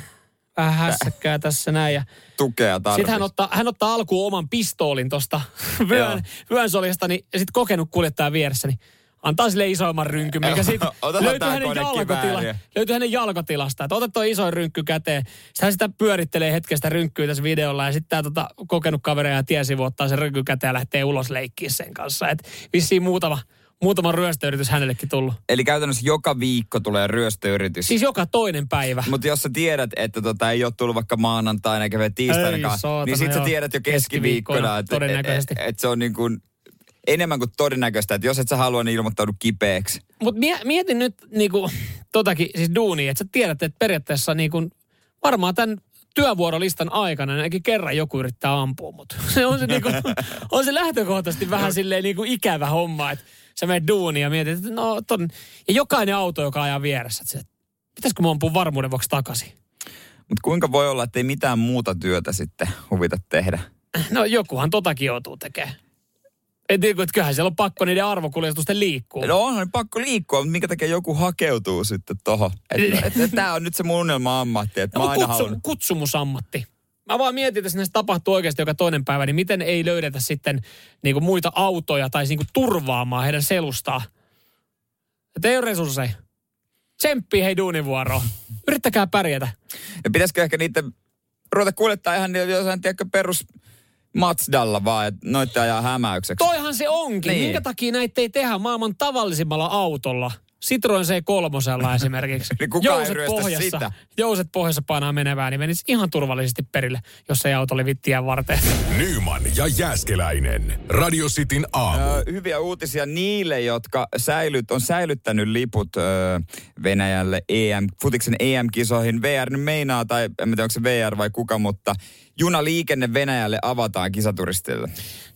vähän hässäkkää tässä näin. Ja Tukea tarvitsisi. sitten hän ottaa, hän ottaa alkuun oman pistoolin tuosta vyön, vyönsoljasta, niin, ja sitten kokenut kuljettaja vieressä, niin antaa sille isoimman rynkyn, mikä sitten löytyy hänen, jalkotila, löytyy hänen jalkotilasta. Että ota tuo iso rynkky käteen. Sitten hän sitä pyörittelee hetkestä rynkkyä tässä videolla ja sitten tämä tota, kokenut kaveri ja tiesivu ottaa sen rynkky käteen ja lähtee ulos leikkiä sen kanssa. Et vissiin muutama, muutama ryöstöyritys hänellekin tullut. Eli käytännössä joka viikko tulee ryöstöyritys. Siis joka toinen päivä. Mutta jos sä tiedät, että tota ei ole tullut vaikka maanantaina eikä tiistainakaan, Ei saatana, niin sit sä tiedät jo Keskiviikkona, keskiviikkona, että todennäköisesti. et, et se on niin kuin enemmän kuin todennäköistä, että jos et sä halua, niin ilmoittaudu kipeäksi. Mutta mietin nyt niinku, totakin, siis duunia, että sä tiedät, että periaatteessa niinku, varmaan tämän työvuorolistan aikana ainakin kerran joku yrittää ampua mut. Se on se, niinku, on se lähtökohtaisesti vähän silleen niinku ikävä homma, että sä menet duunia ja mietit, että no ton, ja jokainen auto, joka ajaa vieressä, että pitäisikö mä ampua varmuuden vuoksi takaisin? Mutta kuinka voi olla, että ei mitään muuta työtä sitten huvita tehdä? No jokuhan totakin joutuu tekemään. Et niinku, että kyllähän siellä on pakko niiden arvokuljetusten liikkuu. No onhan pakko liikkua, mutta minkä takia joku hakeutuu sitten tohon? Että et, et, tämä on nyt se mun unelma-ammatti, että mä No, aina kutsu, haluan. kutsumusammatti. Mä vaan mietin, että jos näissä tapahtuu oikeasti joka toinen päivä, niin miten ei löydetä sitten niin kuin muita autoja tai niin kuin turvaamaan heidän selustaa. Että ei ole resursseja. Tsemppi hei duunivuoroon. Yrittäkää pärjätä. Ja pitäisikö ehkä niiden ruveta kuljettaa ihan jossain, tiedätkö, perus Matsdalla vaan, että noitte ajaa hämäykseksi. Toihan se onkin. Niin. Minkä takia näitä ei tehdä maailman tavallisimmalla autolla? Citroen C3 esimerkiksi. Niin kukaan ei ryöstä sitä. Jouset pohjassa painaa menevää, niin menisi ihan turvallisesti perille, jos ei auto oli vittiä varten. Nyman ja Jääskeläinen. Radio Cityn aamu. Ö, hyviä uutisia niille, jotka säilyt, on säilyttänyt liput ö, Venäjälle EM, futiksen EM-kisoihin. VR nyt meinaa, tai en tiedä onko se VR vai kuka, mutta junaliikenne Venäjälle avataan kisaturistille.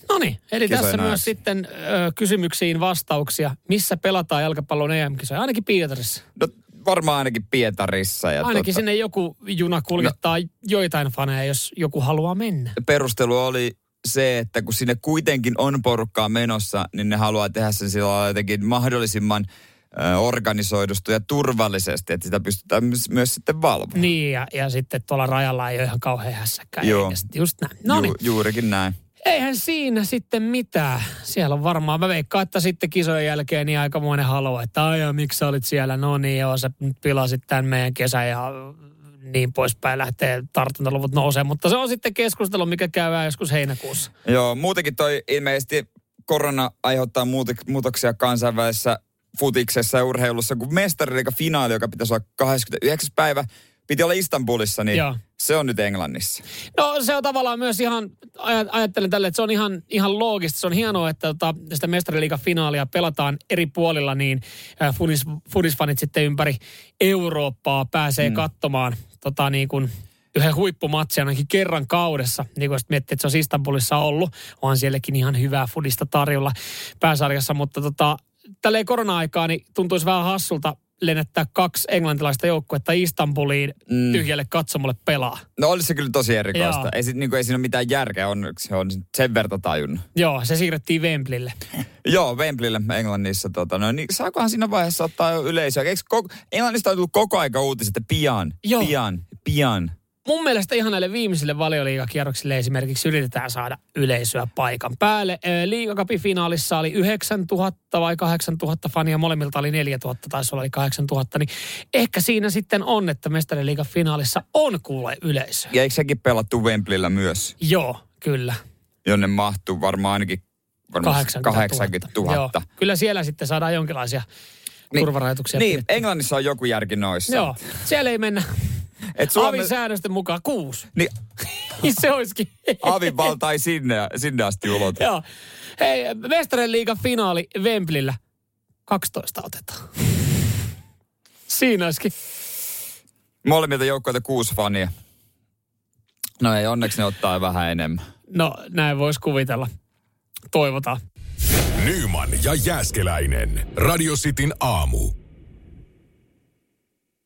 No niin, eli Kisojen tässä myös sitten ö, kysymyksiin vastauksia. Missä pelataan jalkapallon EM-kisoja? Ainakin Pietarissa. No varmaan ainakin Pietarissa. Ja Ainakin tota, sinne joku juna kuljettaa no. joitain faneja, jos joku haluaa mennä. perustelu oli se, että kun sinne kuitenkin on porukkaa menossa, niin ne haluaa tehdä sen sillä lailla jotenkin mahdollisimman ö, organisoidusti ja turvallisesti, että sitä pystytään myös, myös sitten valvomaan. Niin, ja, ja sitten tuolla rajalla ei ole ihan kauhean hässäkään. Joo. Just näin. No niin, Ju, juurikin näin. Eihän siinä sitten mitään. Siellä on varmaan, mä veikkaan, että sitten kisojen jälkeen niin aikamoinen halu, että aijaa, miksi sä olit siellä? No niin, joo, sä nyt pilasit tämän meidän kesän ja niin poispäin lähtee tartuntaluvut nousee. Mutta se on sitten keskustelu, mikä käydään joskus heinäkuussa. Joo, muutenkin toi ilmeisesti korona aiheuttaa muutoksia kansainvälisessä futiksessa ja urheilussa, kun mestariliiga finaali, joka pitäisi olla 29. päivä, piti olla Istanbulissa, niin Joo. se on nyt Englannissa. No se on tavallaan myös ihan, aj- ajattelen tälle, että se on ihan, ihan loogista. Se on hienoa, että tota, sitä mestariliigan finaalia pelataan eri puolilla, niin äh, fudis, fudisfanit sitten ympäri Eurooppaa pääsee mm. katsomaan tota, niin kuin yhden huippumatsin ainakin kerran kaudessa. Niin kuin miettii, että se on Istanbulissa ollut, onhan sielläkin ihan hyvää fudista tarjolla pääsarjassa, mutta tota, tälleen korona-aikaa niin tuntuisi vähän hassulta lennättää kaksi englantilaista joukkuetta Istanbuliin mm. tyhjälle katsomolle pelaa. No olisi se kyllä tosi erikoista. Joo. Ei, sit, niin kuin, ei siinä ole mitään järkeä, on, se on sen verta tajunnut. Joo, se siirrettiin Wembleylle. Joo, Wembleylle Englannissa. Tota, no, niin saakohan siinä vaiheessa ottaa jo yleisöä? Eikö koko, Englannista on tullut koko aika uutiset, että pian, Joo. pian, pian. Mun mielestä ihan näille viimeisille valioliigakierroksille esimerkiksi yritetään saada yleisöä paikan päälle. Ö, Liigacupin finaalissa oli 9000 vai 8000 fania, molemmilta oli 4000, taisi olla oli 8000. Niin ehkä siinä sitten on, että mestariliigan finaalissa on kuule yleisö. Ja eikö sekin pelattu Wembleyllä myös? Joo, kyllä. jonne mahtuu varmaan ainakin varmaan 80 000. 80 000. Joo. Kyllä siellä sitten saadaan jonkinlaisia turvarajoituksia. Niin, pidettyä. Englannissa on joku järki noissa. Joo, siellä ei mennä Et Suomen... Suomen, säännösten mukaan kuusi. niin se olisikin. avin valta ei sinne, sinne asti ulotu. Joo. Hei, Mestarien liigan finaali Wembleyllä. 12 otetaan. Siinä olisikin. Molemmilta joukkoilta kuusi fania. No ei, onneksi ne ottaa vähän enemmän. No, näin voisi kuvitella. Toivotaan. Nyman ja Jääskeläinen. Radio Cityn aamu.